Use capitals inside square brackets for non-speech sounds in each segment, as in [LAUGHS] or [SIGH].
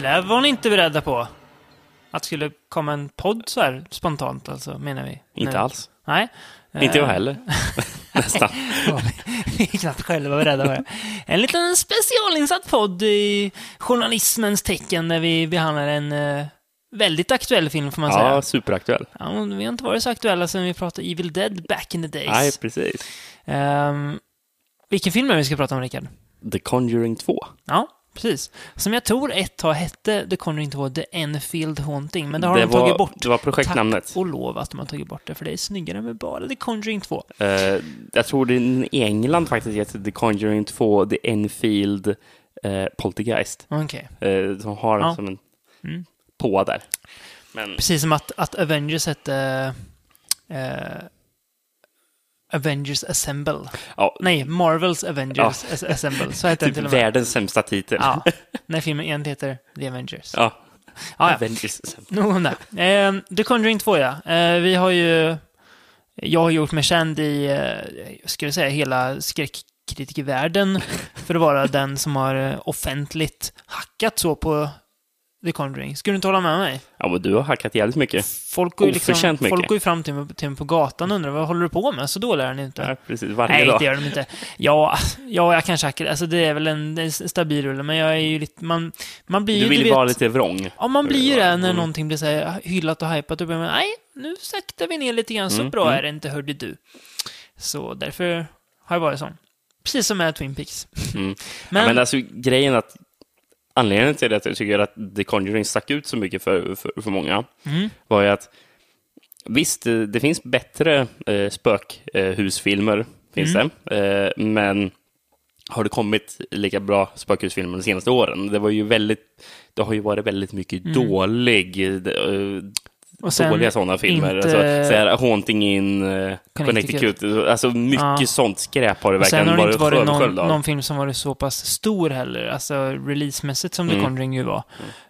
Det där var ni inte beredda på. Att det skulle komma en podd så här spontant, alltså, menar vi. Inte Nu. alls. Nej. Inte jag Eh, heller. [LAUGHS] Nästan. Ja, Vi är knappt själva beredda på det. En liten specialinsatt podd i journalismens tecken där vi behandlar en eh, väldigt aktuell film, får man Ja, säga. superaktuell. Ja, vi har inte varit så aktuella sedan vi pratade Evil Dead back in the days. Nej, precis. Ehm, vilken film är det vi ska prata om, Rickard? The Conjuring 2. Ja, precis. Som jag tror ett tag hette The Conjuring 2, The Enfield Haunting, men det har det, de tagit var, bort. det var projektnamnet. Tack och lov att de har tagit bort det, för det är snyggare med bara The Conjuring 2. Eh, jag tror det i England faktiskt heter The Conjuring 2, The Enfield uh, Poltergeist. Okej. Uh, som har Ja. som en Mm. på där. Men Precis som att, att Avengers hette... eh, Avengers Assemble. ja, Nej, Marvels Avengers As- Assemble. Så hette den [LAUGHS] typ till och med. världens sämsta titel. Ja, [LAUGHS] när filmen egentligen heter The Avengers. Ja. Ja, ja. Avengers. Nog om det. Eh, The Conjuring 2, ja. Eh, vi har ju... Jag har gjort mig känd i, eh, jag säga, hela skräckkritikervärlden [LAUGHS] för att vara den som har eh, offentligt hackat så på The Conjuring. Skulle du inte hålla med mig? Ja, men du har hackat jävligt mycket. Folk går ju, liksom, Oförtjänt mycket. folk går ju fram till mig, till mig på gatan och undrar vad håller du på med? Så dålig är den inte. Ja, precis. Varje Nej, dag. det gör de inte. Ja, ja jag kanske hackar. Alltså det är väl en, en stabil rulle, men jag är ju lite... Man, man blir ju... Du vill vet, vara lite vrång. Ja, man blir ju det när Mm. någonting blir så här hyllat och hypat. Och blir man, nej, nu saktar vi ner lite grann. Så Mm, bra mm. är det inte, hörde du. Så därför har jag varit sån. Precis som med Twin Peaks. Mm. [LAUGHS] Men, ja, men alltså, grejen att anledningen till att jag tycker att The Conjuring stack ut så mycket för, för, för många mm, var ju att visst, det, finns bättre eh, spökhusfilmer, finns Mm. det, eh, men har det kommit lika bra spökhusfilmer de senaste åren? Det var ju väldigt, det har ju varit väldigt mycket Mm. dålig, eh, och sen dåliga sådana filmer. inte- Alltså, så här, Haunting in eh, Connecticut. Connecticut. Alltså mycket Ja. sånt skräp har det och sen verkligen har det varit inte varit någon, någon film som varit så pass stor heller. Alltså releasemässigt som The Mm. Conjuring ju var.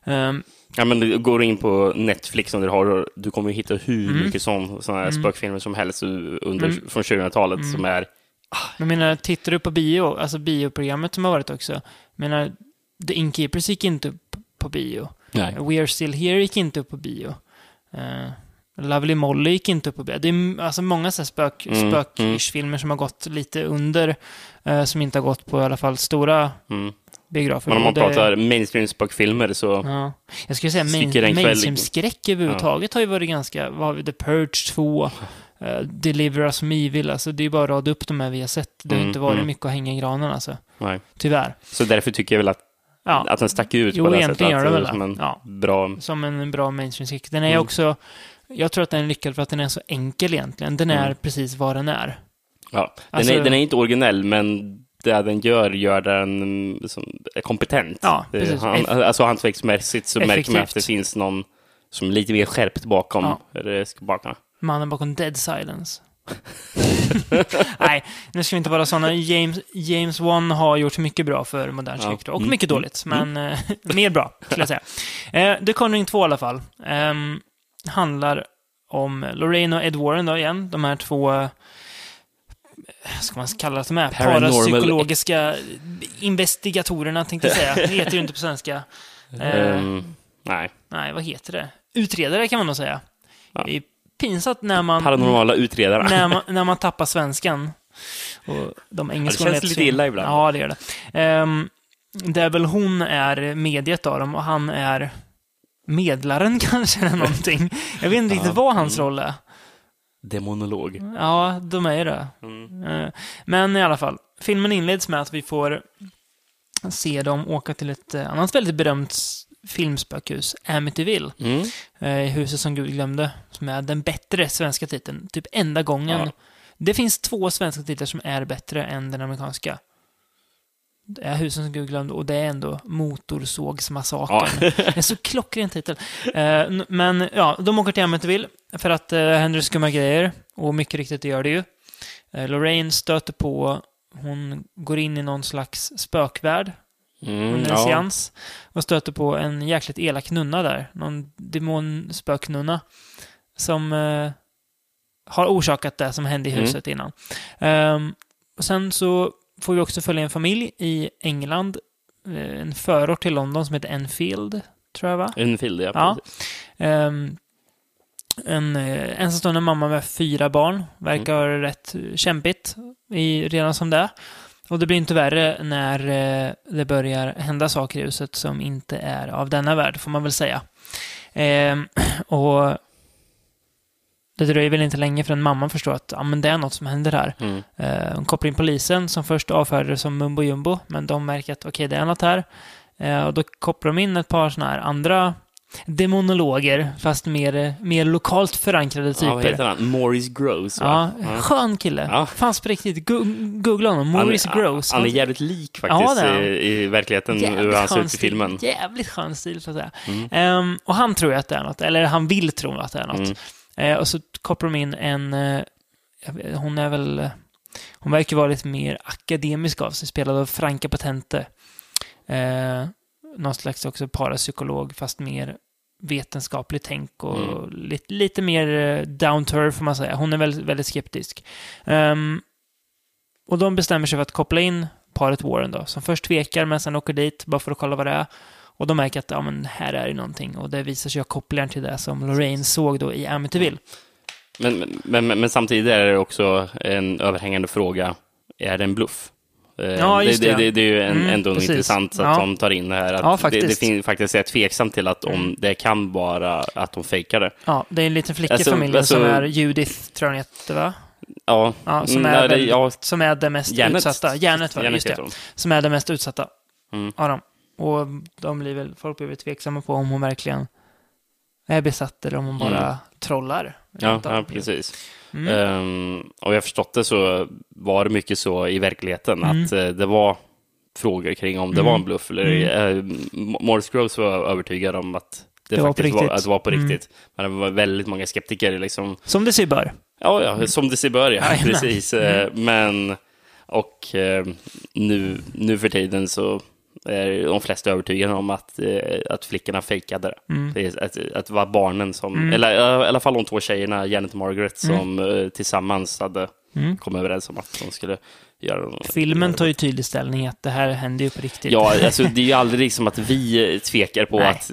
Ehm, Ja, men du går in på Netflix du har, du kommer ju hitta hur Mm. mycket sån, såna här Mm. spökfilmer som helst under, Men- från 2000-talet Mm. som är... Jag menar, tittar du på bio, alltså bioprogrammet som har varit också. Jag menar, The Innkeepers gick inte upp på bio. Nej. We Are Still Here gick inte upp på bio. Eh, Lovely Molly gick inte upp på bio. Det är alltså många så spök, Mm, spökfilmer som har gått lite under, eh, som inte har gått på i alla fall stora Mm. biografer. Men om man Och det- pratar mainstream spökfilmer så... Ja. Jag skulle säga main, mainstream-skräck överhuvudtaget har ju varit ganska... Vad har vi? The Purge 2, uh, Deliver Us from Evil. Alltså det är bara att rada upp de här vi har sett. Det har Mm, inte varit mm. mycket att hänga i granen alltså. Nej. Tyvärr. Så därför tycker jag väl att, Ja. att den stack ut Jo, på det sättet. gör det att, väl Som en Ja. bra... Som en bra mainstream-skräck. Den är Mm. också... Jag tror att den är lyckad för att den är så enkel egentligen. Den är Mm. precis vad den är. Ja. Den, Alltså- är, den är inte originell, men det den gör, gör den som, är kompetent. Ja, precis. Han, alltså hantverksmässigt så märker man att det finns någon som är lite mer skärpt bakom. Ja. Mannen bakom Dead Silence. [LAUGHS] Nej, nu ska vi inte vara sådana. James, James Wan har gjort mycket bra för modern Ja. skräck. Och Mm. mycket dåligt, men eh, [LAUGHS] mer bra, skulle jag säga. Eh, The Conjuring 2 i alla fall. ehm, handlar om Lorraine och Ed Warren då igen. De här två, eh, ska man kalla med, Paranormal- parapsykologiska investigatorerna tänkte jag säga. Det heter ju inte på svenska. [LAUGHS] Eh, Ehm, nej. Nej, vad heter det? Utredare kan man nog säga. Ja. Är pinsamt när man, Paranormala utredare. när man, [LAUGHS] när man tappar svenskan. Och de engelska Ja, det känns lite illa ibland. Ja, det gör det. Um, det är väl hon är mediet av dem och han är medlaren [LAUGHS] kanske eller någonting. Jag vet inte riktigt vad hans Mm. roll är. Demonolog. Ja, de är ju det. Mm. Eh, Men i alla fall, filmen inleds med att vi får se dem åka till ett eh, annat väldigt berömt filmspökhus, Amityville. Mm. eh, i Huset som Gud glömde, är den bättre svenska titeln. Typ enda gången. Ja. Det finns två svenska titlar som är bättre än den amerikanska. Det är Huset som Gud glömde och det är ändå Motorsågsmassakern. Ja. [LAUGHS] Är så klockren titel. Eh, men ja, de åker till Amityville för att det händer skumma grejer. Och mycket riktigt det gör det ju. Eh, Lorraine stöter på, hon går in i någon slags spökvärld Mm, under en ja. seans och stöter på en jäkligt elak nunna där. Någon demonspöknunna som eh, har orsakat det som hände i Mm. huset innan. Ehm, och sen så får vi också följa en familj i England, eh, en förort till London som heter Enfield. tror jag va? Enfield, ja. Ja. Ehm, en eh, ensamstående mamma med fyra barn. Verkar det rätt kämpigt i, redan som det är. Och det blir inte värre när eh, det börjar hända saker i huset som inte är av denna värld, får man väl säga. Ehm, [CLEARS THROAT] och det dröjer väl inte länge förrän mamman förstår att ja, men det är något som händer här. Mm. Eh, hon kopplar in polisen som först avfärdade det som mumbo jumbo, men de märker att okej, det är något här. Eh, och då kopplar de in ett par sådana här andra demonologer, fast mer, mer lokalt förankrade Ja, vad typer. heter han? Morris Gross, Ja, va? Ja. skön kille. Ja. Fanns på riktigt. Googla honom. Maurice han, Gross. Han är jävligt lik Ja, faktiskt han. i, verkligheten, hur han ser ut i filmen. Jävligt skön stil, så att säga. Mm. Ehm, och han tror ju att det är något, eller han vill tro att det är något. Eh, och så kopplar de in en, eh, hon är väl, hon verkar vara lite mer akademisk av sig, spelad av Franka Potente. Eh, någon slags också parapsykolog, fast mer vetenskapligt tänk och Mm. lite, lite mer eh, down earth, får man säga. Hon är väldigt, väldigt skeptisk. Ehm, och de bestämmer sig för att koppla in paret Warren då, som först tvekar men sen åker dit bara för att kolla vad det är. Och de märker att ja, men här är det någonting och det visar sig ha kopplingar till det som Lorraine såg då i Amityville. Men, men, men, men samtidigt är det också en överhängande fråga, är det en bluff? Eh, Ja, det, det. det, det är ju en, Mm, ändå precis. intressant att Ja. de tar in det här. Att Ja, det, det faktiskt. finns faktiskt är tveksamt till att om Mm. det kan vara att de fejkar det. Ja, det är en liten flicka Alltså, i familjen alltså- som är Judith, tror jag heter, va? Ja, Ja, som Mm, är, nej, ja, som är det mest Janet. utsatta. Janet det, Janet just det. Som är det mest utsatta Mm. av dem. Och de blir väl, folk blir väl tveksamma på om hon verkligen är besatt eller om hon bara Mm. trollar. Ja, ja, precis. Mm. Ehm, och jag förstått det så var det mycket så i verkligheten Mm. att eh, det var frågor kring om det Mm. var en bluff. Eller, eh, Morris Groves var övertygad om att det, Det var faktiskt var, riktigt. att det var på Mm. riktigt. Men det var väldigt många skeptiker. Liksom. Som det sig bör. Ja, ja, som det ser bör, ja. Precis. eh, Men, och nu, nu för tiden så de flesta övertygade om att, eh, att flickorna fejkade det. Mm. att, att det var barnen som, Mm. eller eh, i alla fall de två tjejerna, Janet och Margaret, som eh, tillsammans hade Mm. kommit överens om att de skulle något. Filmen tar ju tydlig ställning att det här händer ju på riktigt. Ja, [LAUGHS] alltså det är ju aldrig liksom att vi tvekar på Nej. att...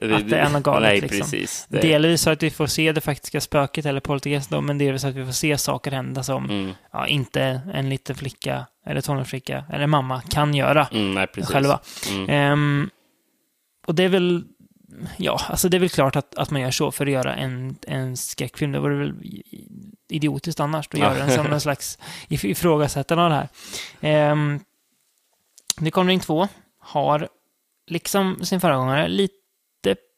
vi- Att det är något galet, Nej, liksom. precis. Det, Delvis så att vi får se det faktiska spöket eller poltergeist då, men delvis så att vi får se saker hända som mm, ja, inte en liten flicka eller tonårsflicka eller mamma kan göra mm, nej, själva. Mm. Ehm, och det är väl, ja, alltså det är väl klart att, att man gör så för att göra en, en skräckfilm. Det vore väl idiotiskt annars att göra den som någon slags if- ifrågasättande av det här. Ehm, The Conjuring 2 har, liksom sin föregångare, lite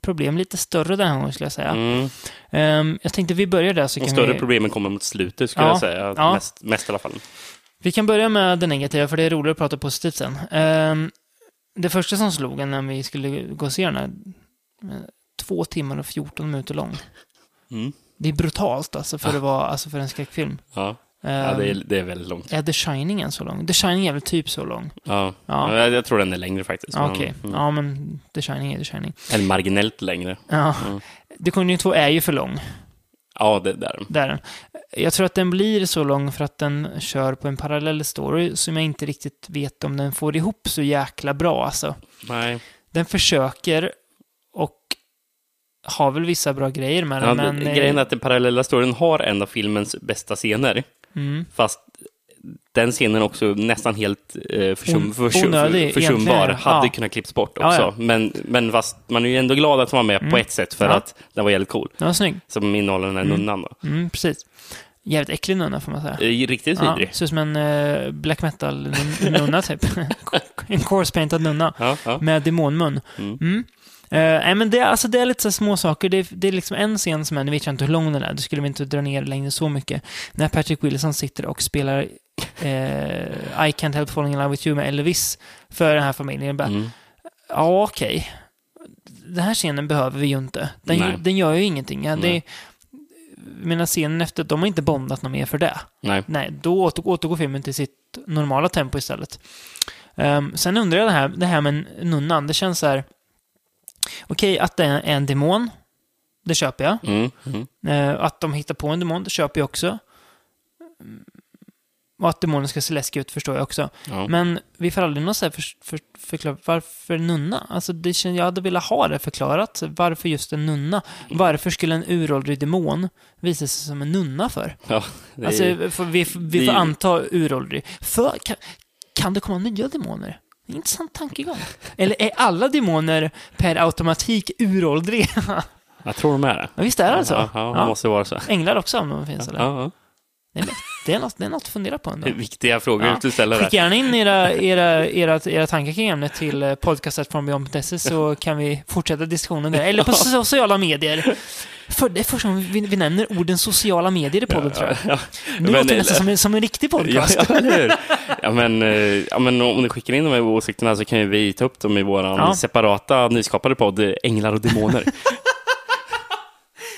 problem, lite större den här gången skulle jag säga. Mm. Ehm, jag tänkte vi börjar där så De kan större vi... problemen kommer mot slutet, skulle Ja, jag säga. ja. Mest, mest i alla fall. Vi kan börja med det negativa, för det är roligare att prata positivt sen. Ehm, det första som slog en när vi skulle gå och se den här, två timmar och 14 minuter lång. Mm. Det är brutalt alltså för, att vara, alltså för en skräckfilm. Ja, Ehm, ja det, är, det är väldigt långt. Är The Shining en så lång? The Shining är väl typ så lång? Ja. Ja. Jag, jag tror den är längre faktiskt. Ja, Okej, mm. ja men The Shining är The Shining. Eller marginellt längre. Ja. Mm. The Conjuring 2 är ju för lång, Ja, det där. det är den. Jag tror att den blir så lång för att den kör på en parallell story som jag inte riktigt vet om den får ihop så jäkla bra alltså. Nej. Den försöker har väl vissa bra grejer med den, Ja, men... eh, grejen är att den parallella storyn har en av filmens bästa scener. Mm. Fast den scenen är också nästan helt eh, försum, försum, onödig, försumbar. egentligen. Hade Ja. kunnat klippas bort Ja, också. ja. Men, men fast man är ju ändå glad att de var med på Mm. ett sätt för Ja. att den var jävligt cool. Den var snygg. Som innehåller den här Mm. nunnan då. Mm, precis. Jävligt äcklig nunna får man säga. Eh, Riktigt Ja, vidrig. ser ut som en eh, black metal-nunna [LAUGHS] typ. [LAUGHS] en corpse-paintad nunna Ja, ja. med demonmun. Mm. Eh, nej, men det, är- alltså, det är lite så små saker. Det är, det är liksom en scen som är, nu vet jag inte hur lång den är, det skulle vi inte dra ner längre så mycket. När Patrick Wilson sitter och spelar eh, I Can't Help Falling In Love With You med Elvis för den här familjen. Bara, Mm. Ja, okej. Den här scenen behöver vi ju inte. Den, den gör ju ingenting. Ja, det, mina scenen efter, de har inte bondat något mer för det. Nej. Nej, då åter, återgår filmen till sitt normala tempo istället. Ehm, sen undrar jag det här, det här med nunnan. Det känns så här... Okej, att det är en demon. Det köper jag. Mm. Mm. Eh, att de hittar på en demon, det köper jag också. Och att demonen ska se läskig ut förstår jag också. Ja. Men vi får aldrig någon så här för, för, förklara varför nunna? Alltså det, kän- jag hade velat ha det förklarat. Varför just en nunna? Varför skulle en uråldrig demon visa sig som en nunna för? [LAUGHS] Ja, det är, Alltså, för vi, vi får anta uråldrig. För, kan, kan det komma nya demoner? Intressant tankegång. Eller är alla demoner per automatik uråldriga? jag tror de är det. Ja, visst är det så? Ja, ja, det Ja. måste vara så. Änglar också om de finns, eller? Ja, ja. Det, är, det, är något, det är något att fundera på ändå. Viktiga frågor Ja. du ställer där. Skicka gärna in era, era, era, era tankar kring ämnet till eh, podcastetfrånbeyond.se så kan vi fortsätta diskussionen där. Eller på sociala medier. För, det är första gången vi, vi nämner orden sociala medier i podden, tror jag. Ja, Nu Men, låter det nästan som en, som en riktig ja, podcast. ja, hur? Ja, men, eh, ja, men om ni skickar in de här åsikterna så kan ju vi ta upp dem i vår Ja. separata nyskapade podd Änglar och Demoner. [LAUGHS]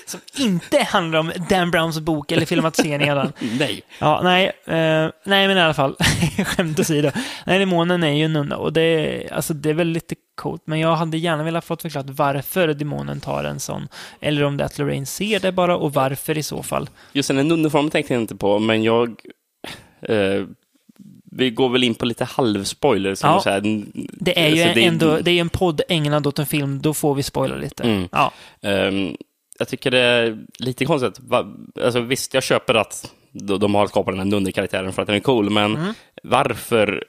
Som inte handlar om Dan Browns bok eller filmatiseringen av den. [LAUGHS] Nej. Ja, nej, eh, nej men i alla fall, [LAUGHS] skämt åsido. Nej, demonen är ju en nunna och det är, alltså, det är väl lite coolt, men jag hade gärna velat få förklarat varför demonen tar en sån, eller om det är att Lorraine ser det bara och varför i så fall. Just den nunneformen tänkte jag inte på, men jag... Eh, vi går väl in på lite halvspoiler. Som Ja. så här, Det är ju alltså, det ändå, det är en podd ägnad åt en film, då får vi spoila lite. Mm. Ja, Ehm, jag tycker det är lite konstigt. Alltså, visst, jag köper att de, har skapat den här nunne-karaktären för att den är cool, men Mm. varför?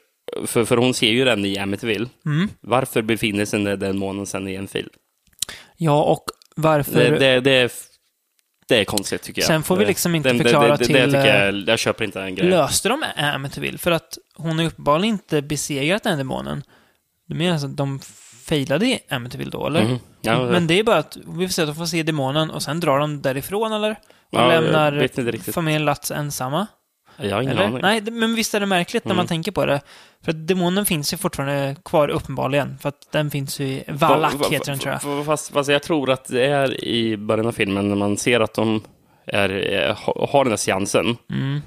För, för hon ser ju den i Amityville. Mm. Varför befinner sig den demonen sen i en film? ja och varför... Det, det, det, är, det är konstigt, tycker jag. Sen får vi liksom inte det, förklara det, till, Det tycker eh, jag, jag köper inte den grejen. löste de Amityville? För att hon har ju uppenbarligen inte besegrat den demonen. Du menar alltså att de failade i Amityville då, eller? Mhm. Ja, Men det är bara att vi får se att de får se demonen och sen drar de därifrån, eller? Och Ja, lämnar familjen Latz ensamma? jag har ingen aning. Nej, men visst är det märkligt när Mm. man tänker på det? För att demonen finns ju fortfarande kvar uppenbarligen. För att den finns ju i Valak, Va- va- heter den tror jag. Fast, fast jag tror att det är i början av filmen när man ser att de är, ha- har den här seansen. Mm.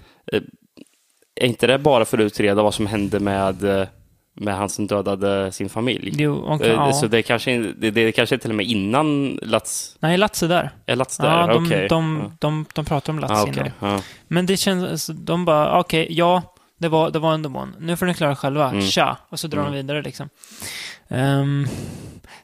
Är inte det bara för att utreda vad som hände med, eh, med han som dödade sin familj? Jo, och, Eh, ja. Så det kanske, det, det kanske är till och med innan Lats Nej, Latz är där. är Lats där? Ja, de, Okej. de, de, de pratar om Latz Ja, innan. okej. Ja. Men det känns, alltså, de bara, okej, ja, det var, det var en demon. Nu får ni klara själva. Mm. Tja! Och så drar Mm. de vidare liksom. Ehm,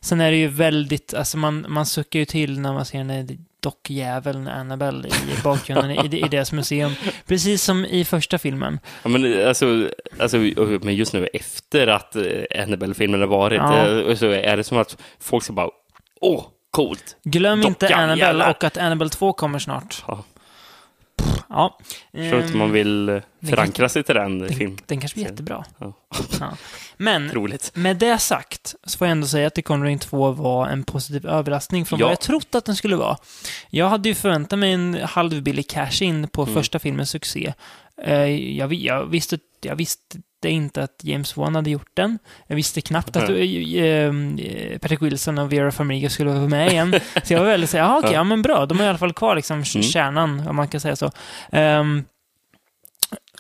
sen är det ju väldigt, alltså man, man suckar ju till när man ser den dockjäveln Annabelle i bakgrunden i, i deras museum. Precis som i första filmen. Ja, men alltså, alltså, men just nu efter att eh, Annabelle-filmen har varit, Ja. eh, så är det som att folk ska bara, åh, coolt. Glöm inte Dockan, Annabelle jävlar. och att Annabelle 2 kommer snart. Ja. Ja. Jag tror inte man vill eh, förankra sig till den den, filmen. den kanske blir jättebra. Ja. Ja. Men [LAUGHS] Roligt. Med det sagt så får jag ändå säga att The Conjuring 2 var en positiv överraskning från Ja. vad jag trott att den skulle vara. Jag hade ju förväntat mig en halvbillig cash-in på Mm. första filmens succé. Eh, Jag, jag, visste, jag visste inte att James Wan hade gjort den. Jag visste knappt att eh, eh, Patrick Wilson och Vera Farmiga skulle vara med igen. Så jag var väldigt såhär, ja okej, ja men bra, de är i alla fall kvar liksom Mm. kärnan, om man kan säga så. Um,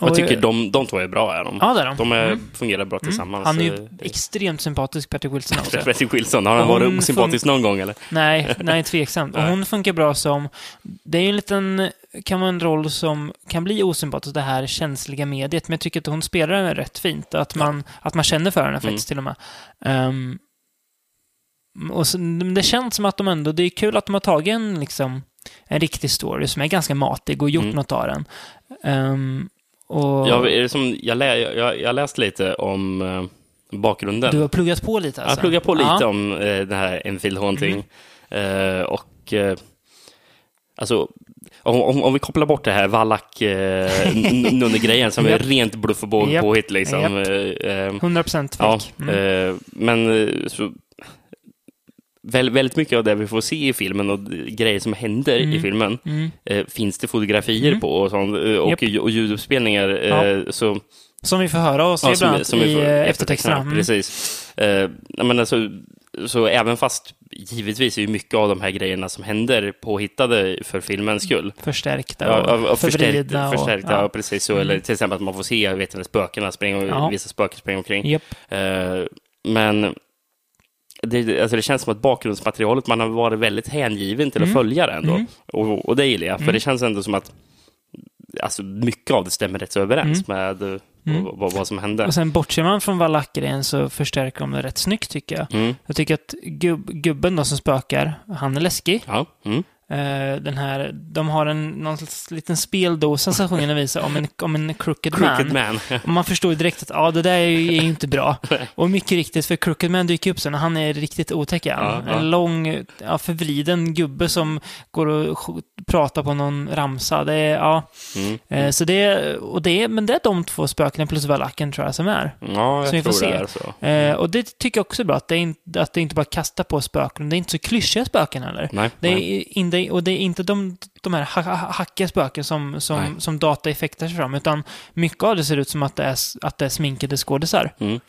Jag tycker de, de två är bra, är de. Ja, det är de. De är, Mm. fungerar bra tillsammans. Han är ju extremt sympatisk, Patrick Wilson också. [LAUGHS] Patrick Wilson, har han varit osympatisk någon gång eller? Nej, nej, tveksamt. Och hon funkar bra som... Det är ju en liten, kan vara en roll som kan bli osympatisk, det här känsliga mediet, men jag tycker att hon spelar den rätt fint. Att man, att man känner för henne faktiskt till och med. Ehm, och så, det känns som att de ändå, det är kul att de har tagit en, liksom, en riktig story som är ganska matig och gjort Mm. något av den. Ehm, och Jag, är det som, jag, lä, jag, jag läst lite om eh, bakgrunden. du har pluggat på lite alltså? Jag pluggar på lite Ja. Mm. om eh, det här Enfield Haunting. Eh, och eh, alltså, om, om, vi kopplar bort det här Wallach eh, n- nunne-grejen som är rent bluff och båg Japp. påhitt liksom. Japp. Eh, eh, 100% ja, fake. Mm. eh, men så, väl, väldigt mycket av det vi får se i filmen och grejer som händer i Mm. filmen Mm. eh, finns det fotografier Mm. på och, sånt, och, Japp. och ljuduppspelningar. Eh, så, Som vi får höra och se Ja, bland annat i eftertexterna. Mm. Precis. Eh, jag menar, så, så även fast givetvis är ju mycket av de här grejerna som händer påhittade för filmens skull. Förstärkta och ja, förstärkt, förvridna. och- förstärkta, ja. precis så. Mm. Eller till exempel att man får se vet, inte, spökena springa, Ja. vissa spöken springa omkring. Japp. Eh, men det, alltså det känns som att bakgrundsmaterialet, man har varit väldigt hängiven till att Mm. följa det ändå. Mm. Och, och det gillar jag, för Mm. det känns ändå som att alltså mycket av det stämmer rätt så överens med Mm. vad, vad som hände. Och sen bortser man från Valak-grejen så förstärker de det rätt snyggt tycker jag. Mm. Jag tycker att gubb, gubben då som spökar, han är läskig. Ja. Mm. Eh, den här, de har en någon slags liten speldosa som sjunger visar om en, om en crooked, Crooked man. Man. Och man förstår direkt att ja, det där är ju är ju inte bra. [LAUGHS] Och mycket riktigt, för Crooked Man dyker upp sen och han är riktigt otäck. är. Ja, ja. En lång, ja, förvriden gubbe som går och pratar på någon ramsa. Det är, ja. Mm. Eh, så det, och det, men det är de två spökena plus Valaken tror jag som är. Ja, Så vi jag får se. det är. Eh, och det tycker jag också är bra, att det, är inte, att det inte bara kastar på spöken. Det är inte så klyschiga spöken heller. Nej, Det nej. är inte, och det är inte de, de här ha- ha- hackiga spöken som, Nej. som, som dataeffekter sig fram, utan mycket av det ser ut som att det är, att det är sminkade skådisar. Mm.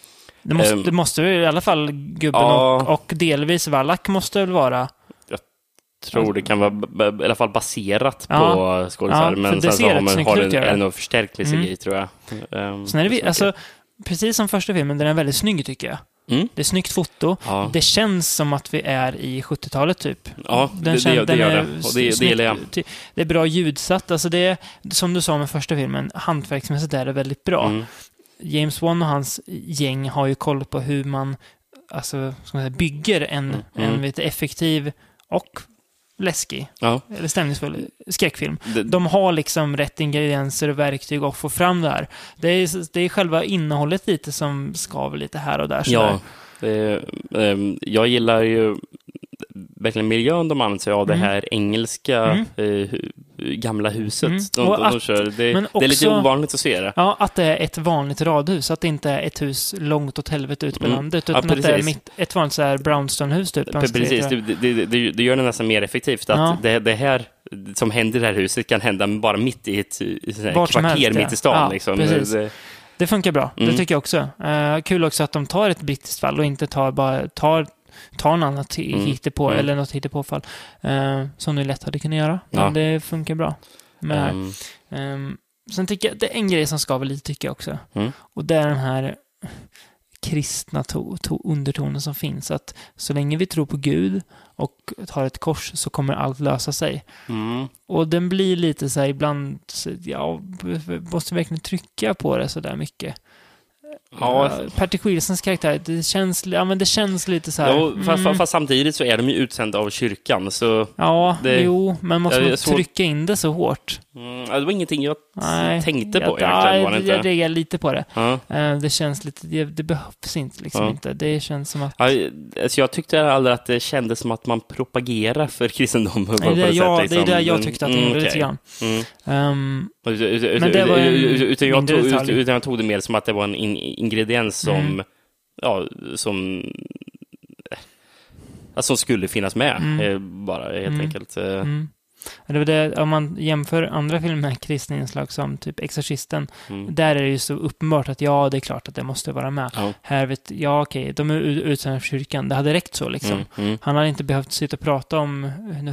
Det måste, Ehm. det måste i alla fall gubben Ja. och, och delvis Wallach måste väl vara... tror det kan vara i alla fall baserat Ja. på skådisar. Ja, men det sen så har man har ut, en, gör det. en förstärkt med Mm. CGI tror jag. Um, Sen är det, vi- så alltså, precis som första filmen, den är väldigt snygg tycker jag. Mm. Det är snyggt foto. Ja. Det känns som att vi är i 70-talet typ. Ja, Den det, det, det gör det. Och det, det snyggt- gillar jag. Det är bra ljudsatt. Alltså det är, som du sa med första filmen, hantverksmässigt är det väldigt bra. Mm. James Wan och hans gäng har ju koll på hur man, alltså, ska man säga, bygger en, Mm. en lite effektiv och läskig, Ja. eller stämningsfull skräckfilm. Det, De har liksom rätt ingredienser och verktyg att få fram det här. Det är, det är själva innehållet lite som skaver lite här och där. sådär. ja, det, ehm, jag gillar ju verkligen miljön de använder sig av, det Mm. här engelska Mm. eh, hu- gamla huset. Mm. De, de, de att- kör. Det, men det är lite också- ovanligt att se det. Ja, att det är ett vanligt radhus, att det inte är ett hus långt åt helvete ut på Mm. landet, Ja, utan att det är mitt, ett vanligt så här brownstone-hus typ. Pre- Precis, det, det, det, det gör det nästan mer effektivt. Att Ja. det, det här som händer i det här huset kan hända bara mitt i ett i kvarter helst, ja. mitt i stan. Ja, liksom. precis. Det, funkar bra, Mm. det tycker jag också. Eh, kul också att de tar ett brittiskt fall och inte tar bara tar, tar något annat Mm. hittepå, Mm. eller något hittepåfall. Uh, som du lätt hade kunnat göra. Men Ja. det funkar bra. Med det här. ehm, Ehm, sen tycker jag, det är en grej som skaver lite tycker jag också. Mm. Och det är den här kristna to, to, undertonen som finns. Att så länge vi tror på Gud och har ett kors så kommer allt lösa sig. mm. Och den blir lite så här ibland, ja, måste verkligen trycka på det så där mycket. Ja. Uh, Patrick Wilsons karaktär, det känns, ja, men det känns lite så här. Ja, fast, mm, fast samtidigt så är de ju utsända av kyrkan, så ja det- jo, men måste man trycka in det så hårt? mm, det var ingenting jag Nej, tänkte på jag, egentligen. Var det inte? jag lite på det. Ja. Eh, Det känns lite, det, det behövs inte liksom Ja. inte. Det känns som att... Ja, alltså jag tyckte aldrig att det kändes som att man propagerar för kristendom. på- Nej, det, är jag, det är liksom. det jag tyckte att det Mm, gjorde lite okej. grann. Mm. Utan- Men det var en utan- jag tog, detalj. utan jag tog det mer som att det var en in, ingrediens som, Mm. ja, som, ja, som skulle finnas med, Mm. eh, bara helt Mm. enkelt. Eh, mm. Det det, om man jämför andra filmer med kristna inslag som typ Exorcisten, Mm. där är det ju så uppenbart att ja, det är klart att det måste vara med. Ja. Här vet ja okej, de är utsända för kyrkan, det hade räckt så liksom. Mm. Mm. Han hade inte behövt sitta och prata om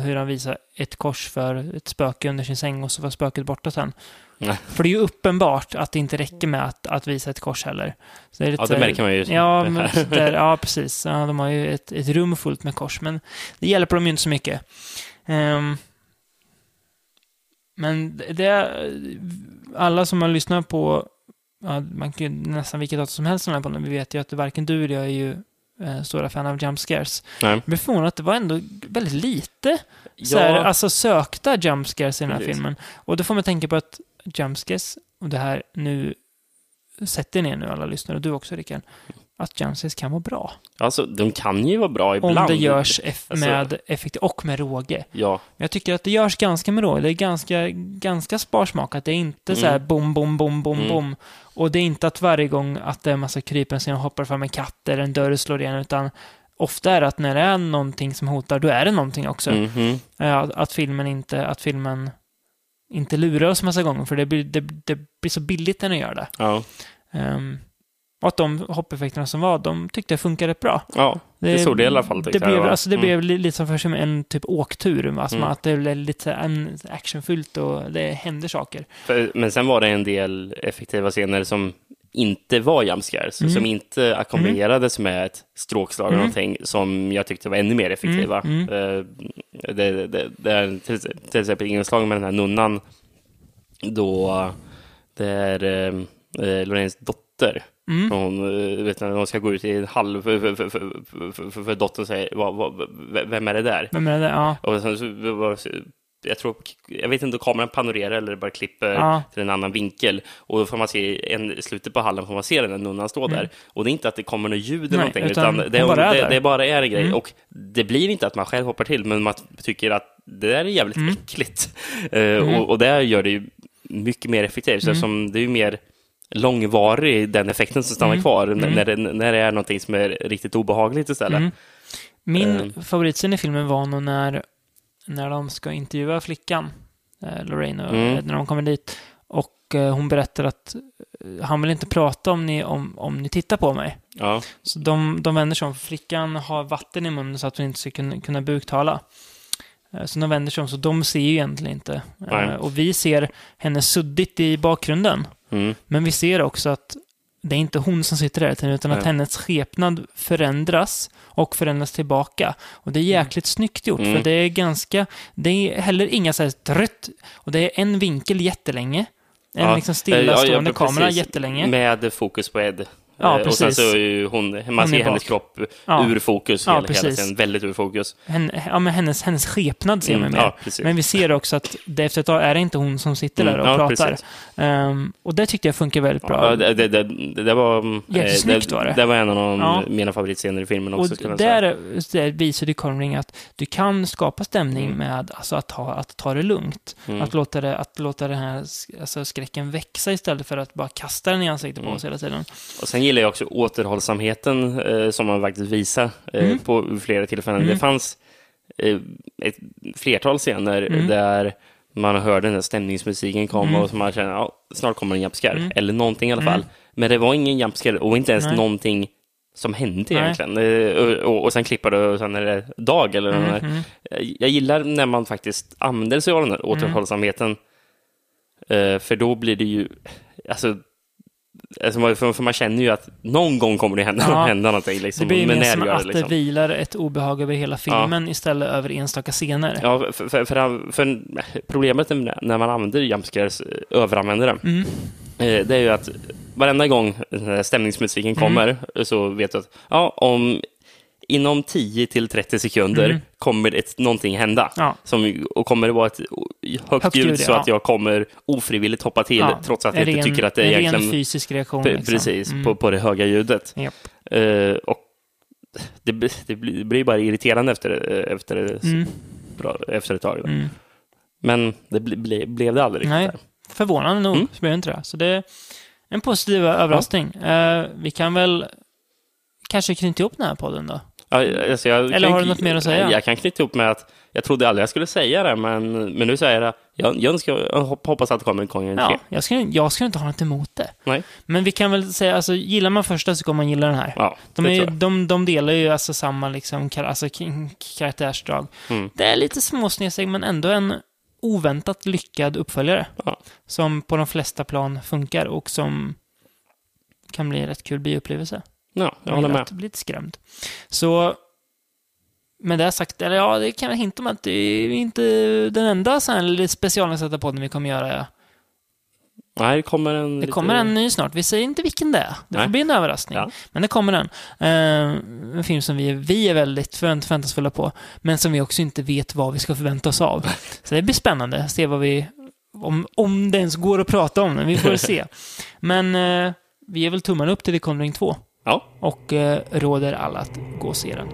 hur han visar ett kors för ett spöke under sin säng och så var spöket borta sen. Nej. För det är ju uppenbart att det inte räcker med att, att visa ett kors heller. Så det är Ja, lite- det märker man ju. Ja, [LAUGHS] men, där, ja precis. Ja, de har ju ett, ett rum fullt med kors, men det hjälper dem ju inte så mycket. Ehm, men det- alla som har lyssnat på, ja, man kan ju nästan vilket datum som helst på vi vet ju att varken du eller jag är ju eh, stora fan av jump scares. Nej. Blev förvånad att det var ändå väldigt lite så här, alltså sökta jump scares i den här Precis. filmen. Och då får man tänka på att jump scares, och det här nu, sätt er ner nu alla lyssnare, och du också Rickard, att jump scares kan vara bra. alltså, de kan ju vara bra ibland. Om det görs eff- Alltså- med effektiv och med råge. Ja, Men Jag tycker att det görs ganska med råge. Det är ganska, ganska sparsmakat. Det är inte så här Mm. bom, bom, bom, bom, Mm. bom. Och det är inte att varje gång att det är en massa krypen som hoppar fram en katt eller en dörr slår igen, utan ofta är det att när det är någonting som hotar, då är det någonting också. Eh, Att, att filmen inte, att filmen inte lurar oss massa gånger, för det blir, det, det blir så billigt när den gör det. ja. Um, och att de hoppeffekterna som var, de tyckte jag funkade bra. ja. Det såg det i alla fall, Det blev, alltså, det Mm. blev li- lite som för en typ åktur, alltså Mm. att det blev lite actionfyllt och det händer saker. För, men sen var det en del effektiva scener som inte var jumpscares, Mm. som inte ackompanjerades med ett stråkslag eller Mm. någonting som jag tyckte var ännu mer effektiva. Mm, Eh, Det, det, det är till, till exempel inslag med den här nunnan då det är eh, eh, Loreens dotter. Mm. Hon, eh, vet när hon ska gå ut i en hall för, för, för, för, dottern säger vad, vad, vem är det där? Vem är det? Ja. Och sen så, jag tror, jag vet inte om kameran panorerar eller bara klipper Ja. till en annan vinkel. Och då får man se, en, slutet på hallen får man se den där nunnan stå där. Och det är inte att det kommer något ljud eller Mm. Nej, någonting, utan utan, det, hon bara är det, det bara är en grej. Mm. Och det blir inte att man själv hoppar till, men man tycker att det där är jävligt Mm. äckligt. Eh, och, och det gör det ju mycket mer effektivt, Mm. som det är ju mer långvarig den effekten som stannar kvar, n- när, det, när det är någonting som är riktigt obehagligt istället. Mm. Min Eh. favoritscen i filmen var nog när, när de ska intervjua flickan, eh, Lorraine, och, Mm. när de kommer dit. Och eh, hon berättar att eh, han vill inte prata om ni, om, om ni tittar på mig. Ja. Så de, de vänder sig om, för flickan har vatten i munnen så att hon inte ska kunna, kunna buktala. Eh, Så de vänder sig om, så de ser ju egentligen inte. Nej. Och vi ser henne suddigt i bakgrunden. Mm. Men vi ser också att det är inte hon som sitter där, utan att Nej. hennes skepnad förändras och förändras tillbaka. Och det är jäkligt snyggt gjort, Mm. för det är ganska... Det är heller inga så här trött... Och det är en vinkel jättelänge. En Ja. liksom stillastående ja, kamera precis. jättelänge. Med fokus på Ed. Ja, Eh, och sen precis. så är ju hon, man Hon ser hennes bak. kropp Ja. ur fokus Ja, hela, hela precis. tiden, väldigt ur fokus. Hen, ja, men hennes, hennes skepnad ser man Mm, mer. ja, precis. men vi ser också att det efter ett tag är det inte hon som sitter Mm, där och ja, pratar. precis. Ehm, och det tyckte jag funkar väldigt bra. Ja, det, det, det, det var... mm, Jättesnyggt var det. Det var en av mina favoritscener i filmen också. Och där, där visar det Conring att du kan skapa stämning Mm. med alltså, att, ta, att ta det lugnt. Mm. Att, låta det, att låta den här alltså, skräcken växa istället för att bara kasta den i ansiktet på Mm. oss hela tiden. Och sen gillar jag också återhållsamheten eh, som man faktiskt visar eh, Mm. på flera tillfällen. Mm. Det fanns eh, ett flertal scener Mm. där man hör den där stämningsmusiken komma Mm. och så man känner ja, snart kommer en jumpscare. Mm. Eller någonting i alla Mm. fall. Men det var ingen jumpscare och inte ens Nej. någonting som hände Nej. egentligen. Eh, Och, och, och sen klipper det och sen är det dag eller Mm, här. mm. Jag- Jag gillar när man faktiskt använder sig av den här återhållsamheten. Eh, för då blir det ju, alltså, alltså man- för, för man känner ju att någon gång kommer det hända, Ja. [LAUGHS] hända någonting. Liksom. Det blir Men när som att det, liksom? det vilar ett obehag över hela filmen istället över enstaka scener. Ja, för, för, för, för problemet är när man använder jumpscares, eh, överanvänder det, Mm. eh, det är ju att varenda gång stämningsmusiken Mm. kommer så vet du att ja, om inom 10 till 30 sekunder Mm. kommer ett, någonting hända. Ja. Som, och kommer det vara ett högt, Högt ljud ljud, så ja. att jag kommer ofrivilligt hoppa till Ja, trots att en jag inte ren- tycker att det är en egentligen... fysisk reaktion. Liksom. Precis, Mm. på, på det höga ljudet. Japp. Eh, och det, blir- det blir bara irriterande efter, efter, Mm. bra, efter ett tag. Mm. Men det ble, ble, blev det aldrig Nej. riktigt. Förvånande nog Mm. så blev det inte det. Så det är en positiv överraskning. Eh, vi kan väl kanske knyta ihop den här podden då? Alltså jag Eller har du något mer att säga? Jag kan knyta ihop med att jag trodde aldrig jag skulle säga det, men, men nu säger jag det. Jag, jag, önskar, jag hoppas att det kommer en gång Ja, jag skulle, jag skulle inte ha något emot det. Nej. Men vi kan väl säga, alltså gillar man första så kommer man gilla den här. Ja, De, är, de, de delar ju alltså samma liksom, kar- alltså, karaktärsdrag. Mm. Det är lite småsnedsteg, men ändå en oväntat lyckad uppföljare. Ja. Som på de flesta plan funkar och som kan bli en rätt kul bioupplevelse. Ja, jag håller med. att bli lite skrämd. Så med det sagt, eller ja, det kan jag hinta om att det är inte den enda specialinsatta podden vi kommer göra. Nej, det kommer en... Det lite- kommer en ny snart. Vi säger inte vilken det är. Det får Nej. bli en överraskning. Ja. Men det kommer en. Eh, en film som vi, vi är väldigt förvänt- förväntansfulla på, men som vi också inte vet vad vi ska förvänta oss av. Så det blir spännande att se vad vi... Om, om det ens går att prata om den. Vi får se. Men eh, vi ger väl tummen upp till The Conjuring 2 Ja, och eh, råder alla att gå och se den.